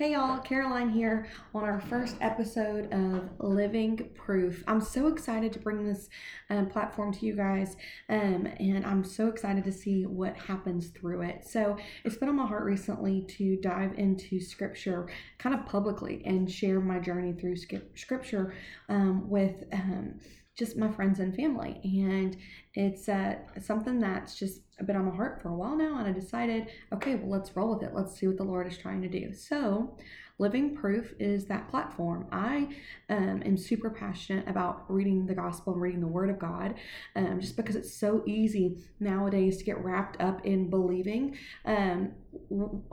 Hey y'all, Caroline here on our first episode of Living Proof. I'm so excited to bring this um, platform to you guys, um, and I'm so excited to see what happens through it. So, it's been on my heart recently to dive into scripture kind of publicly and share my journey through scripture um, with um, just my friends and family. And it's uh, something that's just been on my heart for a while now. And I decided, okay, well, let's roll with it. Let's see what the Lord is trying to do. So, Living Proof is that platform. I um, am super passionate about reading the gospel and reading the Word of God um, just because it's so easy nowadays to get wrapped up in believing um,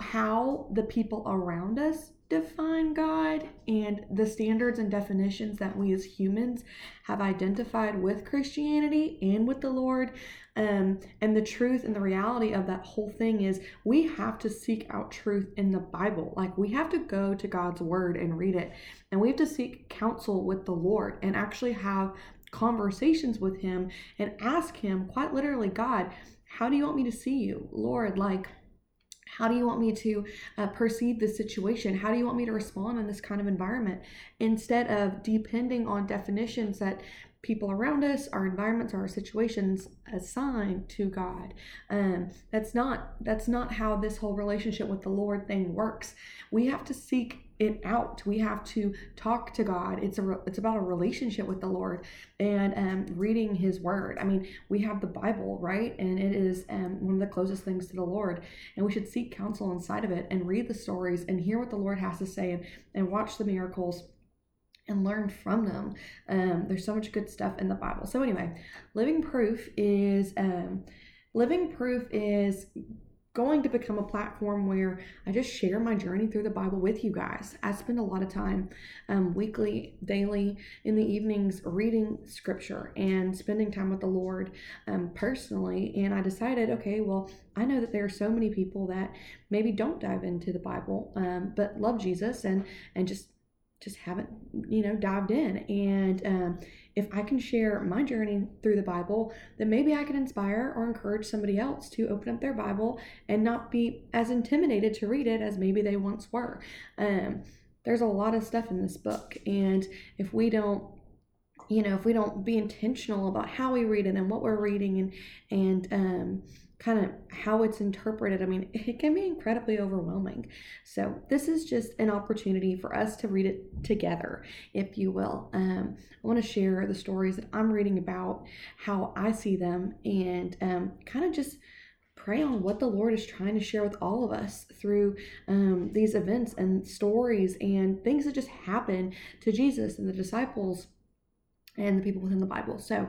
how the people around us define God and the standards and definitions that we as humans have identified with Christianity and with the Lord. Um, and the truth and the reality of that whole thing is we have to seek out truth in the Bible. Like we have to go to God's word and read it. And we have to seek counsel with the Lord and actually have conversations with Him and ask Him, quite literally, God, how do you want me to see you? Lord, like, how do you want me to uh, perceive this situation? How do you want me to respond in this kind of environment? Instead of depending on definitions that people around us, our environments, our situations assign to God. Um, that's not that's not how this whole relationship with the Lord thing works. We have to seek it out. We have to talk to God. It's a it's about a relationship with the Lord and um, reading His Word. I mean, we have the Bible, right? And it is um, one of the closest things to the Lord. And we should seek counsel inside of it and read the stories and hear what the Lord has to say and, and watch the miracles and learn from them. Um, there's so much good stuff in the Bible. So anyway, living proof is um, living proof is going to become a platform where I just share my journey through the Bible with you guys. I spend a lot of time um, weekly, daily, in the evenings reading scripture and spending time with the Lord um, personally. And I decided, okay, well, I know that there are so many people that maybe don't dive into the Bible, um, but love Jesus and and just just haven't you know dived in. And um, if i can share my journey through the bible then maybe i can inspire or encourage somebody else to open up their bible and not be as intimidated to read it as maybe they once were. Um, there's a lot of stuff in this book. And if we don't you know if we don't be intentional about how we read it and what we're reading and and um, kind of how it's interpreted, I mean, it can be incredibly overwhelming. So, this is just an opportunity for us to read it together, if you will. Um, I want to share the stories that I'm reading about, how I see them, and um, kind of just pray on what the Lord is trying to share with all of us through um, these events and stories and things that just happen to Jesus and the disciples and the people within the Bible. So,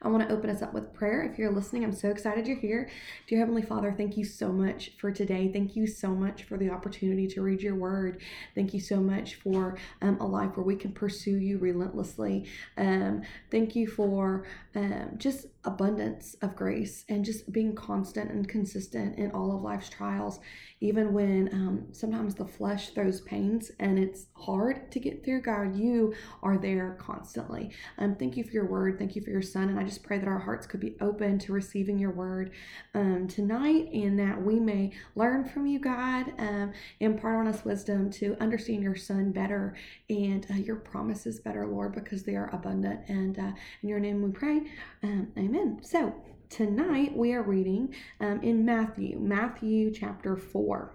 I want to open us up with prayer. If you're listening, I'm so excited you're here. Dear Heavenly Father, thank you so much for today. Thank you so much for the opportunity to read your word. Thank you so much for um, a life where we can pursue you relentlessly. Um, thank you for um, just abundance of grace and just being constant and consistent in all of life's trials, even when um, sometimes the flesh throws pains and it's hard to get through. God, you are there constantly. Um, thank you for your word. Thank you for your son. And I just pray that our hearts could be open to receiving your word um, tonight and that we may learn from you, God, um, impart on us wisdom to understand your son better and uh, your promises better, Lord, because they are abundant. And uh, in your name we pray. Um, amen. So tonight we are reading um, in Matthew, Matthew chapter 4.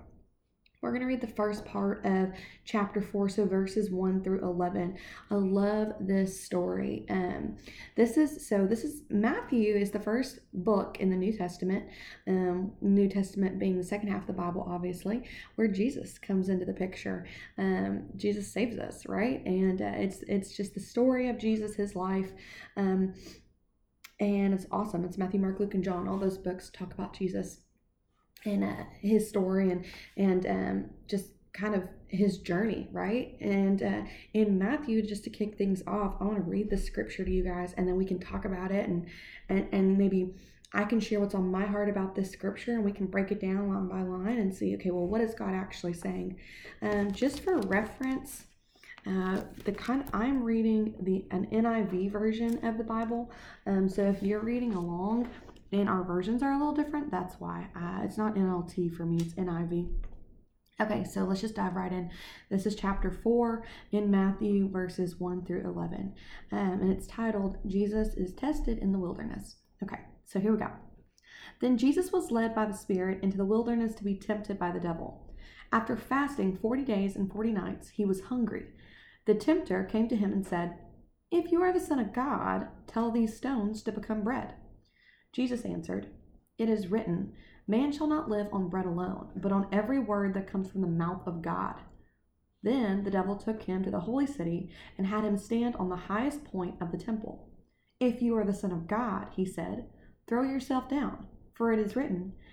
We're going to read the first part of chapter 4, so verses 1 through 11. I love this story. Um, this is so, this is Matthew is the first book in the New Testament, um, New Testament being the second half of the Bible, obviously, where Jesus comes into the picture. Um, Jesus saves us, right? And uh, it's, it's just the story of Jesus, his life. Um, and it's awesome. It's Matthew, Mark, Luke, and John. All those books talk about Jesus and uh, his story and and um, just kind of his journey, right? And uh, in Matthew, just to kick things off, I want to read the scripture to you guys, and then we can talk about it, and and and maybe I can share what's on my heart about this scripture, and we can break it down line by line and see, okay, well, what is God actually saying? Um, just for reference, uh, the kind I'm reading the an NIV version of the Bible. Um, so if you're reading along, and our versions are a little different. That's why uh, it's not NLT for me, it's NIV. Okay, so let's just dive right in. This is chapter 4 in Matthew, verses 1 through 11. Um, and it's titled, Jesus is Tested in the Wilderness. Okay, so here we go. Then Jesus was led by the Spirit into the wilderness to be tempted by the devil. After fasting 40 days and 40 nights, he was hungry. The tempter came to him and said, If you are the Son of God, tell these stones to become bread. Jesus answered, It is written, Man shall not live on bread alone, but on every word that comes from the mouth of God. Then the devil took him to the holy city and had him stand on the highest point of the temple. If you are the Son of God, he said, throw yourself down, for it is written,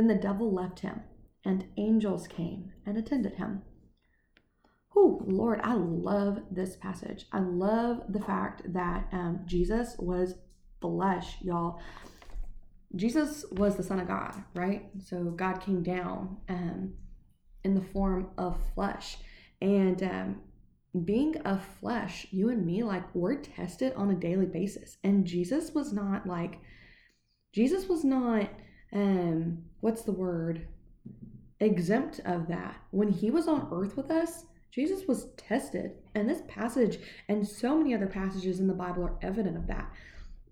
Then the devil left him, and angels came and attended him. Oh, Lord, I love this passage. I love the fact that um, Jesus was flesh, y'all. Jesus was the Son of God, right? So God came down um, in the form of flesh. And um, being of flesh, you and me, like, we're tested on a daily basis. And Jesus was not like, Jesus was not, um, what's the word? Exempt of that. When he was on earth with us, Jesus was tested. And this passage and so many other passages in the Bible are evident of that.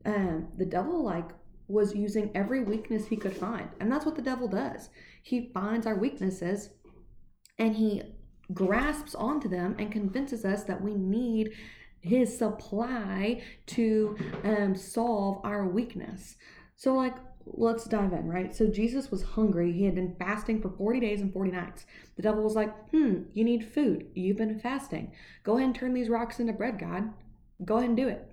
Um, the devil, like, was using every weakness he could find. And that's what the devil does. He finds our weaknesses and he grasps onto them and convinces us that we need his supply to um, solve our weakness. So, like, let's dive in, right? So, Jesus was hungry. He had been fasting for 40 days and 40 nights. The devil was like, hmm, you need food. You've been fasting. Go ahead and turn these rocks into bread, God. Go ahead and do it.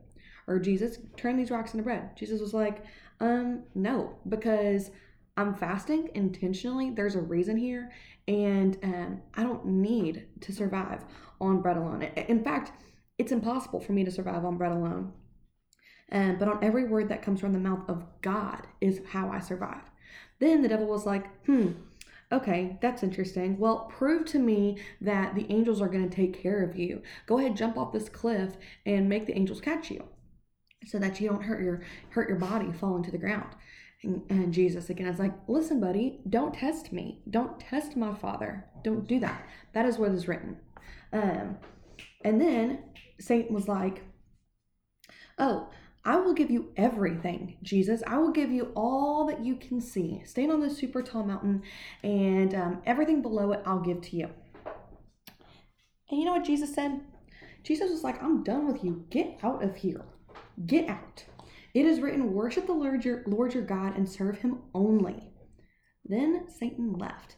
Or, Jesus, turn these rocks into bread. Jesus was like, um, no, because I'm fasting intentionally. There's a reason here, and um, I don't need to survive on bread alone. In fact, it's impossible for me to survive on bread alone. Um, but on every word that comes from the mouth of God is how I survive. Then the devil was like, hmm, okay, that's interesting. Well, prove to me that the angels are going to take care of you. Go ahead, jump off this cliff and make the angels catch you so that you don't hurt your hurt your body falling to the ground. And, and Jesus again is like, listen, buddy, don't test me. Don't test my father. Don't do that. That is what is written. Um, and then Satan was like, oh, I will give you everything, Jesus. I will give you all that you can see. Stand on this super tall mountain, and um, everything below it, I'll give to you. And you know what Jesus said? Jesus was like, I'm done with you. Get out of here. Get out. It is written, Worship the Lord your, Lord your God and serve him only. Then Satan left.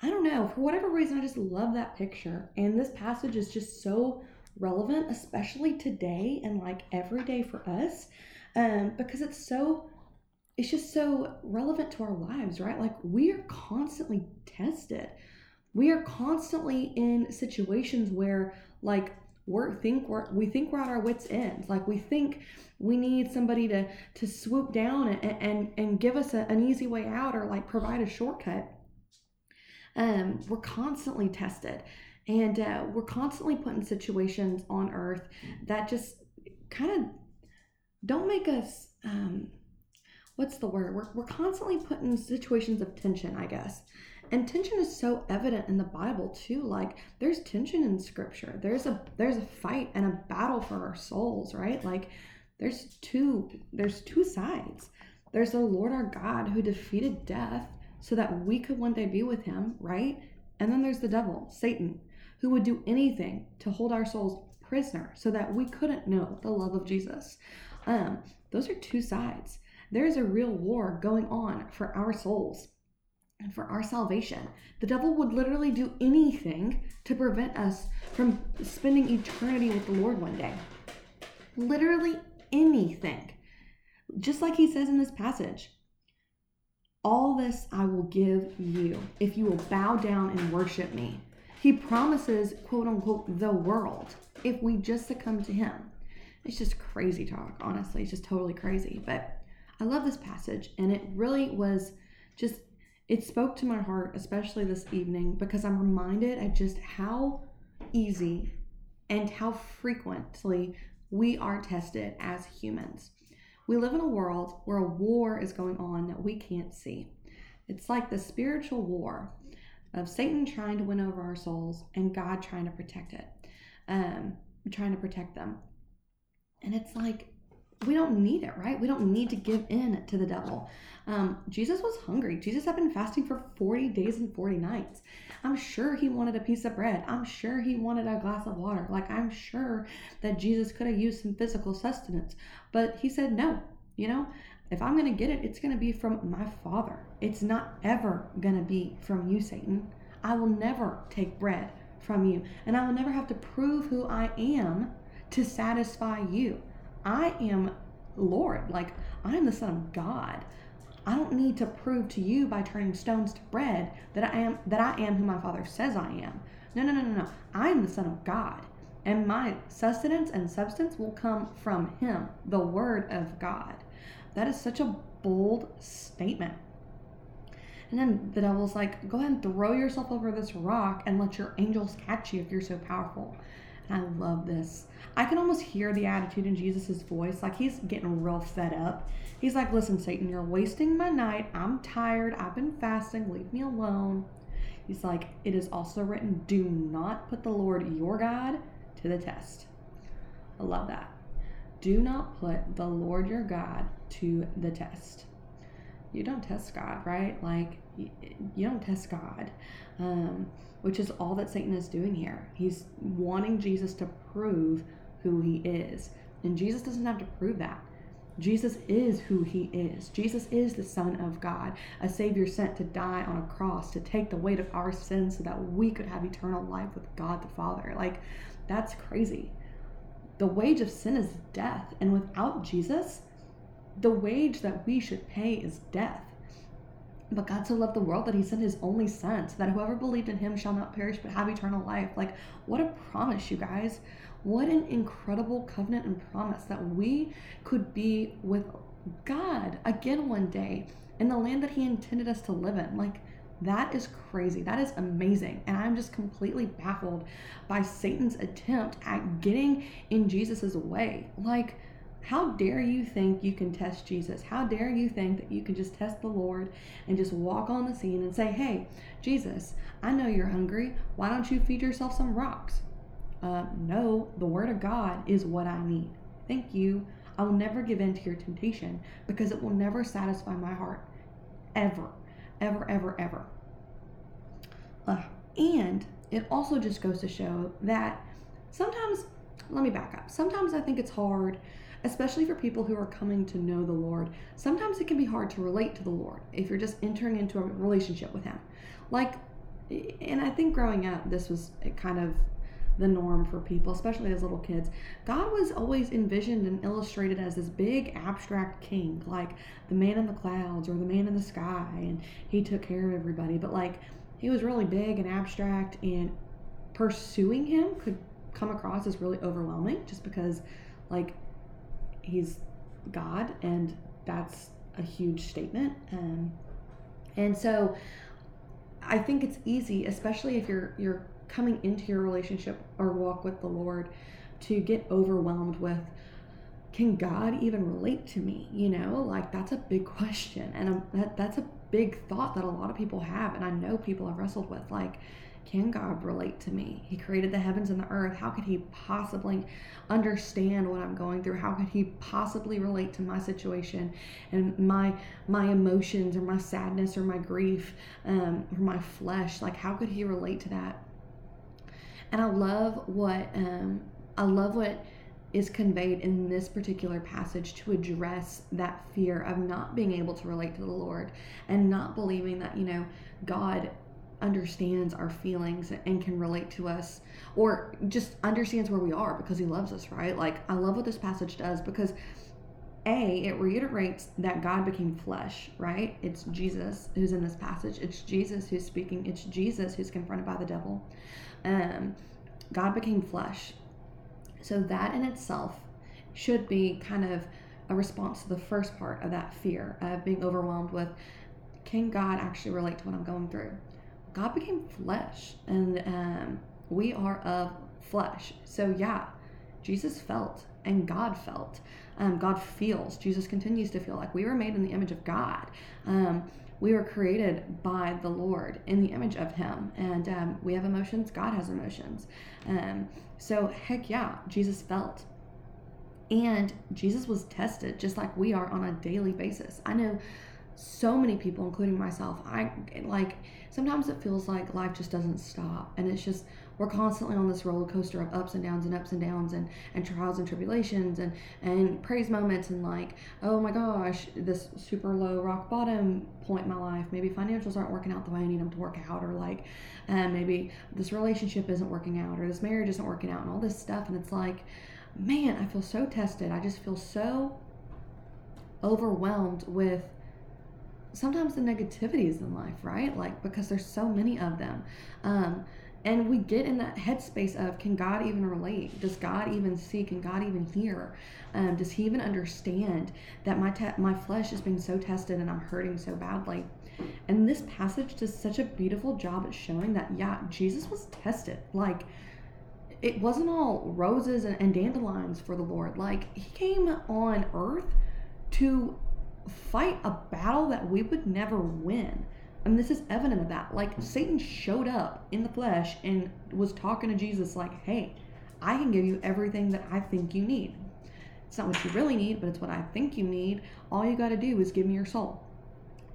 I don't know, for whatever reason, I just love that picture. And this passage is just so relevant, especially today and like every day for us, um, because it's so, it's just so relevant to our lives, right? Like we are constantly tested. We are constantly in situations where, like, we think we're we think we're at our wits end like we think we need somebody to to swoop down and and, and give us a, an easy way out or like provide a shortcut um we're constantly tested and uh, we're constantly put in situations on earth that just kind of don't make us um what's the word? We're, we're constantly put in situations of tension i guess. And tension is so evident in the bible too like there's tension in scripture. There's a there's a fight and a battle for our souls right? Like there's two there's two sides. There's the lord our god who defeated death so that we could one day be with him right? And then there's the devil satan who would do anything to hold our souls prisoner so that we couldn't know the love of jesus um those are two sides there's a real war going on for our souls and for our salvation. The devil would literally do anything to prevent us from spending eternity with the Lord one day. Literally anything. Just like he says in this passage. All this I will give you if you will bow down and worship me. He promises, quote unquote, the world if we just succumb to him. It's just crazy talk, honestly. It's just totally crazy. But I love this passage, and it really was just, it spoke to my heart, especially this evening, because I'm reminded of just how easy and how frequently we are tested as humans. We live in a world where a war is going on that we can't see. It's like the spiritual war of Satan trying to win over our souls and God trying to protect it, um, trying to protect them. And it's like, we don't need it, right? We don't need to give in to the devil. Um, Jesus was hungry. Jesus had been fasting for 40 days and 40 nights. I'm sure he wanted a piece of bread. I'm sure he wanted a glass of water. Like, I'm sure that Jesus could have used some physical sustenance. But he said, no, you know, if I'm going to get it, it's going to be from my Father. It's not ever going to be from you, Satan. I will never take bread from you, and I will never have to prove who I am to satisfy you. I am Lord. Like, I am the Son of God. I don't need to prove to you by turning stones to bread that I am that I am who my father says I am. No, no, no, no, no. I am the son of God, and my sustenance and substance will come from him, the word of God. That is such a bold statement. And then the devil's like, go ahead and throw yourself over this rock and let your angels catch you if you're so powerful. And I love this. I can almost hear the attitude in Jesus' voice. Like he's getting real fed up. He's like, Listen, Satan, you're wasting my night. I'm tired. I've been fasting. Leave me alone. He's like, It is also written, do not put the Lord your God to the test. I love that. Do not put the Lord your God to the test. You don't test God, right? Like, you don't test God. Um, which is all that Satan is doing here. He's wanting Jesus to prove who he is. And Jesus doesn't have to prove that. Jesus is who he is. Jesus is the Son of God, a Savior sent to die on a cross to take the weight of our sins so that we could have eternal life with God the Father. Like, that's crazy. The wage of sin is death. And without Jesus, the wage that we should pay is death. But God so loved the world that he sent his only son, so that whoever believed in him shall not perish but have eternal life. Like, what a promise, you guys. What an incredible covenant and promise that we could be with God again one day in the land that he intended us to live in. Like, that is crazy. That is amazing. And I'm just completely baffled by Satan's attempt at getting in Jesus's way. Like, how dare you think you can test Jesus? How dare you think that you can just test the Lord and just walk on the scene and say, hey, Jesus, I know you're hungry. Why don't you feed yourself some rocks? Uh, no, the Word of God is what I need. Thank you. I will never give in to your temptation because it will never satisfy my heart. Ever, ever, ever, ever. Uh, and it also just goes to show that sometimes, let me back up. Sometimes I think it's hard especially for people who are coming to know the Lord. Sometimes it can be hard to relate to the Lord if you're just entering into a relationship with Him. Like, and I think growing up, this was kind of the norm for people, especially as little kids. God was always envisioned and illustrated as this big abstract king, like the man in the clouds or the man in the sky, and he took care of everybody. But like, he was really big and abstract, and pursuing him could come across as really overwhelming just because, like, he's God, and that's a huge statement. Um, and so I think it's easy, especially if you're you're coming into your relationship or walk with the Lord, to get overwhelmed with can God even relate to me? You know, like that's a big question, and um, that that's a big thought that a lot of people have, and I know people have wrestled with. Like, can God relate to me? He created the heavens and the earth. How could He possibly understand what I'm going through? How could He possibly relate to my situation and my my emotions or my sadness or my grief um, or my flesh? Like, how could He relate to that? And I love what um, I love what is conveyed in this particular passage to address that fear of not being able to relate to the Lord and not believing that you know God understands our feelings and can relate to us or just understands where we are because he loves us, right? Like I love what this passage does because A, it reiterates that God became flesh, right? It's Jesus who's in this passage. It's Jesus who's speaking. It's Jesus who's confronted by the devil. Um, God became flesh. So that in itself should be kind of a response to the first part of that fear of being overwhelmed with can God actually relate to what I'm going through? God became flesh and um, we are of flesh. So, yeah, Jesus felt and God felt. Um, God feels. Jesus continues to feel like we were made in the image of God. Um, we were created by the Lord in the image of Him, and um, we have emotions. God has emotions. Um, so, heck yeah, Jesus felt. And Jesus was tested just like we are on a daily basis. I know so many people, including myself, I like sometimes it feels like life just doesn't stop and it's just we're constantly on this roller coaster of ups and downs and ups and downs and, and trials and tribulations and, and praise moments and like, oh my gosh, this super low rock bottom point in my life. Maybe financials aren't working out the way I need them to work out, or like, um, maybe this relationship isn't working out, or this marriage isn't working out, and all this stuff. And it's like, man, I feel so tested. I just feel so overwhelmed with sometimes the negativities in life, right? Like because there's so many of them. Um, and we get in that headspace of can God even relate? Does God even see? Can God even hear? Um, does He even understand that my te- my flesh is being so tested and I'm hurting so badly? And this passage does such a beautiful job at showing that yeah, Jesus was tested. Like it wasn't all roses and, and dandelions for the Lord. Like He came on earth to fight a battle that we would never win. And this is evident of that. Like Satan showed up in the flesh and was talking to Jesus like, "Hey, I can give you everything that I think you need. It's not what you really need, but it's what I think you need. All you got to do is give me your soul.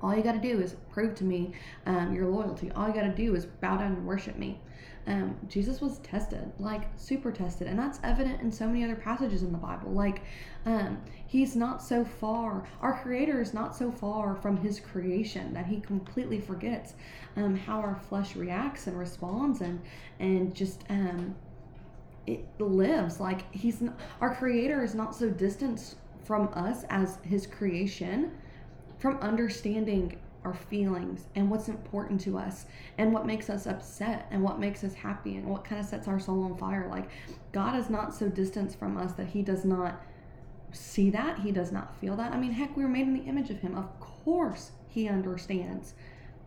All you got to do is prove to me um, your loyalty. All you got to do is bow down and worship me." Um, Jesus was tested, like super tested, and that's evident in so many other passages in the Bible. Like, um, he's not so far, our Creator is not so far from His creation that He completely forgets um, how our flesh reacts and responds, and and just um, it lives. Like He's not, our Creator is not so distant from us as His creation from understanding our feelings and what's important to us and what makes us upset and what makes us happy and what kind of sets our soul on fire. Like, God is not so distant from us that He does not see that, He does not feel that. I mean, heck, we were made in the image of Him. Of course, He understands.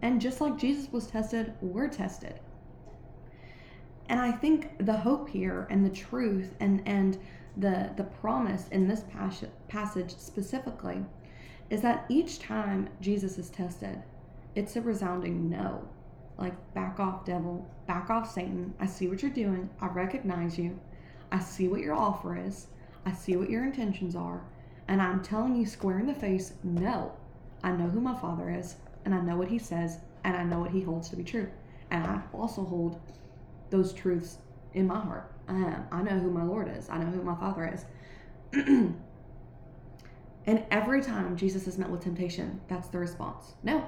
And just like Jesus was tested, we're tested. And I think the hope here and the truth and, and the, the promise in this passage specifically is that each time Jesus is tested, it's a resounding no. Like, back off, devil, back off, Satan. I see what you're doing. I recognize you. I see what your offer is. I see what your intentions are. And I'm telling you square in the face, no. I know who my father is, and I know what he says, and I know what he holds to be true. And I also hold those truths in my heart. I, I know who my Lord is, I know who my father is. And every time Jesus is met with temptation, that's the response. No.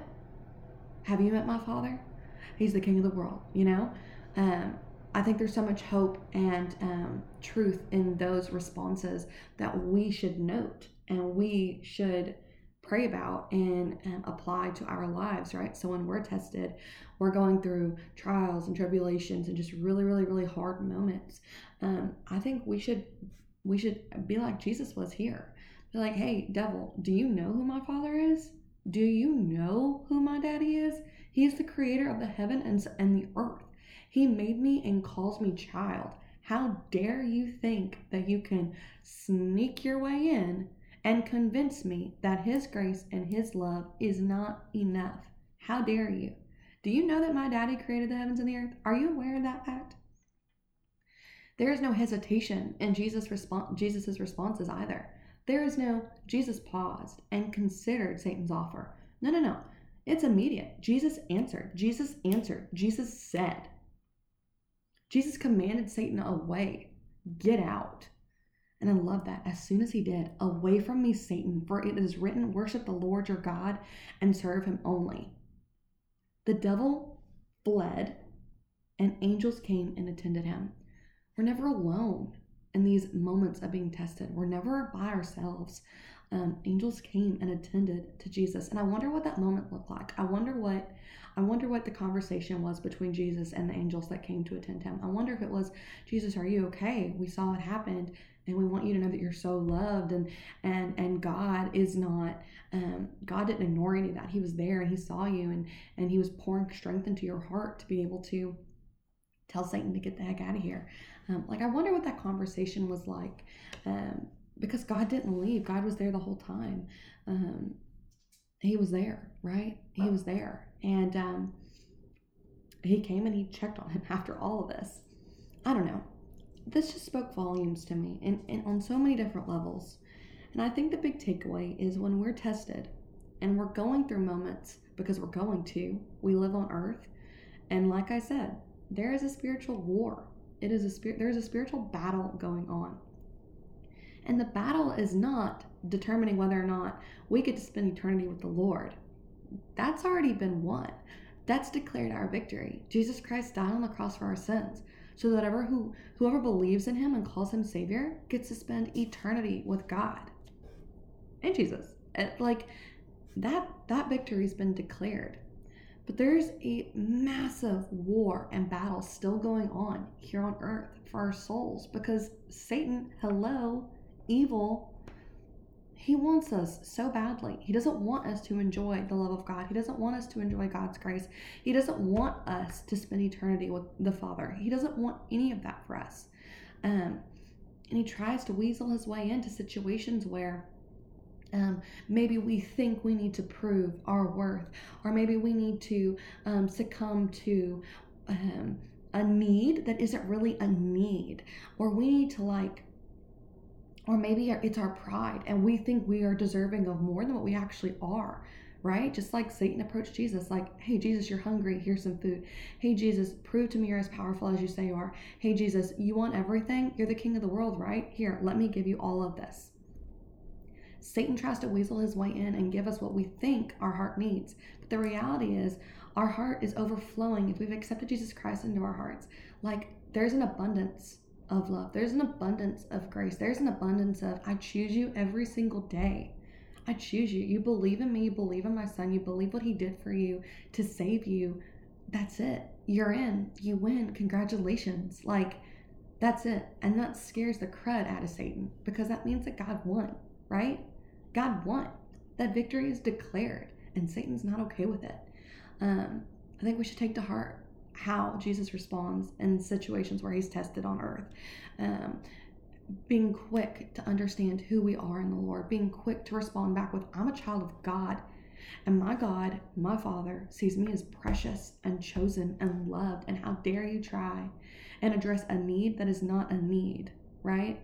Have you met my Father? He's the King of the world, you know? Um, I think there's so much hope and um, truth in those responses that we should note and we should pray about and um, apply to our lives, right? So when we're tested, we're going through trials and tribulations and just really, really, really hard moments. Um, I think we should we should be like Jesus was here. They're like, hey, devil, do you know who my father is? Do you know who my daddy is? He's the creator of the heaven and, and the earth. He made me and calls me child. How dare you think that you can sneak your way in and convince me that His grace and His love is not enough? How dare you? Do you know that my daddy created the heavens and the earth? Are you aware of that fact? There is no hesitation in Jesus' response, Jesus's responses either. There is no, Jesus paused and considered Satan's offer. No, no, no. It's immediate. Jesus answered. Jesus answered. Jesus said. Jesus commanded Satan away. Get out. And I love that. As soon as he did, away from me, Satan, for it is written, worship the Lord your God and serve him only. The devil fled, and angels came and attended him. We're never alone in these moments of being tested. We're never by ourselves. um, angels came and attended to Jesus. And I wonder what that moment looked like. I wonder what I wonder what the conversation was between Jesus and the angels that came to attend him. I wonder if it was, Jesus, are you okay? We saw it happened and we want you to know that you're so loved and and and God is not um, God didn't ignore any of that. He was there and he saw you and and he was pouring strength into your heart to be able to tell Satan to get the heck out of here. Um, like I wonder what that conversation was like. Um, because God didn't leave. God was there the whole time. Um, he was there, right? He was there. And um, he came and he checked on him after all of this. I don't know. This just spoke volumes to me and, and on so many different levels. And I think the big takeaway is when we're tested and we're going through moments because we're going to, we live on earth. And like I said, there is a spiritual war. It is a spirit there's a spiritual battle going on. And the battle is not determining whether or not we get to spend eternity with the Lord. That's already been won. That's declared our victory. Jesus Christ died on the cross for our sins, so that ever who whoever believes in him and calls him Savior gets to spend eternity with God and Jesus. It, like that that victory's been declared. But there's a massive war and battle still going on here on earth for our souls because Satan, hello, evil, he wants us so badly. He doesn't want us to enjoy the love of God. He doesn't want us to enjoy God's grace. He doesn't want us to spend eternity with the Father. He doesn't want any of that for us. Um, and he tries to weasel his way into situations where um, maybe we think we need to prove our worth, or maybe we need to um, succumb to um, a need that isn't really a need, or we need to like or maybe it's our pride and we think we are deserving of more than what we actually are right? Just like satan approached jesus like hey jesus you're hungry here's some food. Hey jesus prove to me you're as powerful as you say you are. Hey jesus you want everything? You're the king of the world right? Here let me give you all of this satan tries to weasel his way in and give us what we think our heart needs but the reality is our heart is overflowing if we've accepted jesus christ into our hearts like there's an abundance of love. There's an abundance of grace. There's an abundance of, I choose you every single day. I choose you. You believe in me. You believe in my son. You believe what he did for you to save you. That's it. You're in. You win. Congratulations. Like, that's it. And that scares the crud out of Satan because that means that God won, right? God won. That victory is declared, and Satan's not okay with it. Um, I think we should take to heart how Jesus responds in situations where he's tested on earth. Um, being quick to understand who we are in the Lord, being quick to respond back with, I'm a child of God. And my God, my Father, sees me as precious and chosen and loved. And how dare you try and address a need that is not a need, right?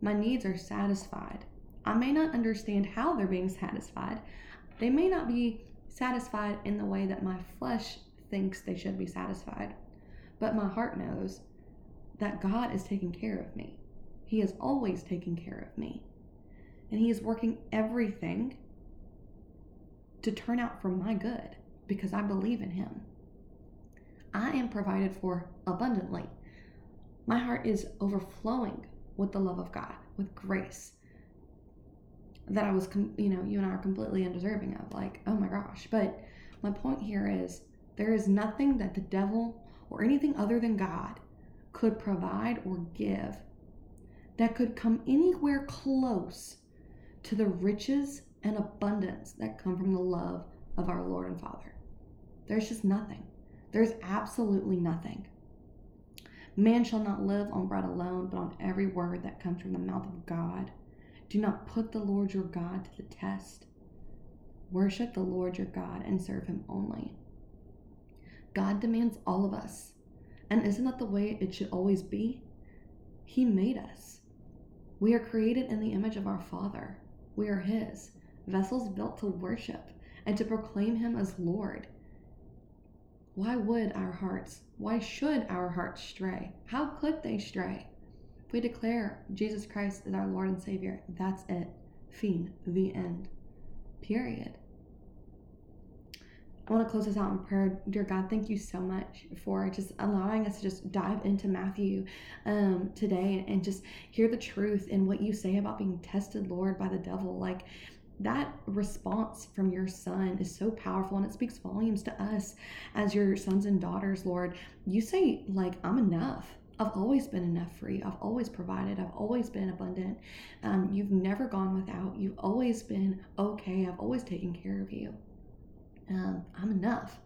My needs are satisfied. I may not understand how they're being satisfied. They may not be satisfied in the way that my flesh thinks they should be satisfied. But my heart knows that God is taking care of me. He is always taking care of me. And He is working everything to turn out for my good because I believe in Him. I am provided for abundantly. My heart is overflowing with the love of God, with grace that I was, you know, you and I are completely undeserving of. Like, oh my gosh. But my point here is there is nothing that the devil or anything other than God could provide or give that could come anywhere close to the riches and abundance that come from the love of our Lord and Father. There's just nothing. There's absolutely nothing. Man shall not live on bread alone, but on every word that comes from the mouth of God. Do not put the Lord your God to the test. Worship the Lord your God and serve him only. God demands all of us. And isn't that the way it should always be? He made us. We are created in the image of our Father. We are His, vessels built to worship and to proclaim Him as Lord. Why would our hearts, why should our hearts stray? How could they stray? We declare Jesus Christ is our Lord and Savior, that's it. Fiend, the end. Period. I want to close this out in prayer. Dear God, thank you so much for just allowing us to just dive into Matthew um, today and just hear the truth and what you say about being tested, Lord, by the devil. Like that response from your son is so powerful and it speaks volumes to us as your sons and daughters, Lord. You say, like, I'm enough. I've always been enough for you. I've always provided. I've always been abundant. Um, you've never gone without. You've always been okay. I've always taken care of you um, I'm enough.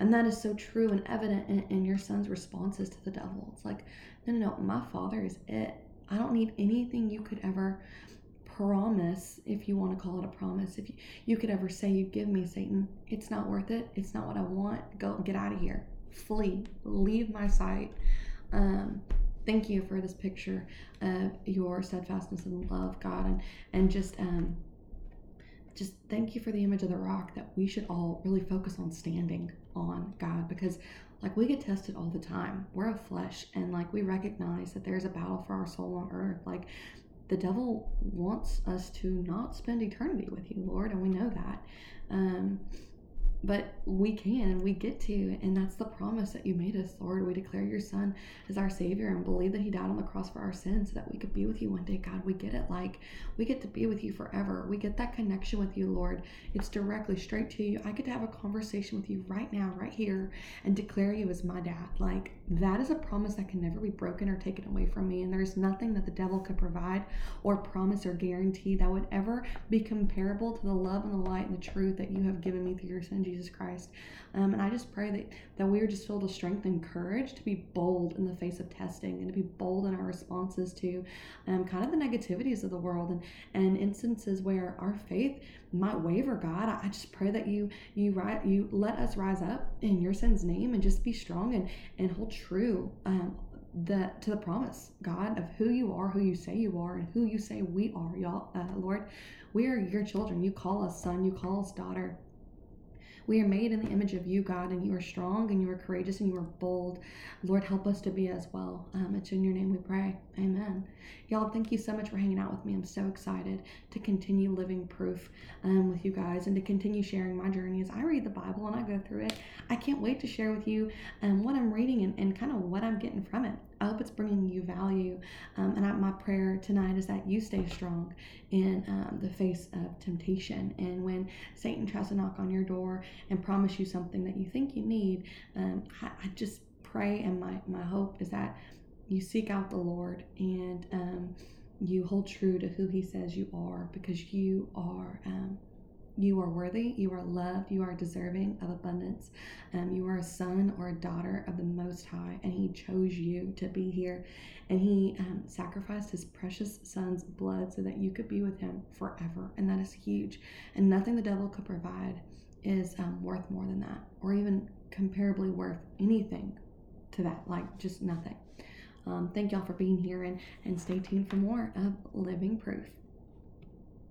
And that is so true and evident in, in, your son's responses to the devil. It's like, no, no, no, my father is it. I don't need anything you could ever promise, if you want to call it a promise, if you, you could ever say you'd give me, Satan. It's not worth it. It's not what I want. Go get out of here. Flee. Leave my sight. Um, thank you for this picture of your steadfastness and love, God, and and just um, just thank you for the image of the rock that we should all really focus on standing on God because like we get tested all the time. We're a flesh and like we recognize that there's a battle for our soul on earth. Like the devil wants us to not spend eternity with you, Lord, and we know that. Um but we can and we get to and that's the promise that you made us lord. We declare your son as our savior and believe that he died on the cross for our sins so that we could be with you one day god. We get it like we get to be with you forever. We get that connection with you lord. It's directly straight to you. I get to have a conversation with you right now right here and declare you as my dad. Like that is a promise that can never be broken or taken away from me and there's nothing that the devil could provide or promise or guarantee that would ever be comparable to the love and the light and the truth that you have given me through your son Jesus Christ. Um, and I just pray that, that we are just filled with strength and courage to be bold in the face of testing and to be bold in our responses to um, kind of the negativities of the world and, and instances where our faith might waver, God. I just pray that you you ri- you let us rise up in your son's name and just be strong and, and hold true um, the to the promise, God, of who you are, who you say you are, and who you say we are, y'all. Uh, Lord, we are your children. You call us son. You call us daughter. We are made in the image of you, God, and you are strong and you are courageous and you are bold. Lord, help us to be as well. Um, it's in your name we pray. Amen. Y'all, thank you so much for hanging out with me. I'm so excited to continue living proof um, with you guys and to continue sharing my journey as I read the Bible and I go through it. I can't wait to share with you um, what I'm reading and, and kind of what I'm getting from it. I hope it's bringing you value. Um, and I, my prayer tonight is that you stay strong in um, the face of temptation. And when Satan tries to knock on your door and promise you something that you think you need, um, I, I, just pray and my, my hope is that you seek out the Lord and um, you hold true to who He says you are because you are um, you are worthy, you are loved, you are deserving of abundance. Um, you are a son or a daughter of the Most High, and He chose you to be here. And He um, sacrificed His precious Son's blood so that you could be with Him forever. And that is huge. And nothing the devil could provide is um, worth more than that, or even comparably worth anything to that, like just nothing. Um, thank y'all for being here and, and stay tuned for more of Living Proof.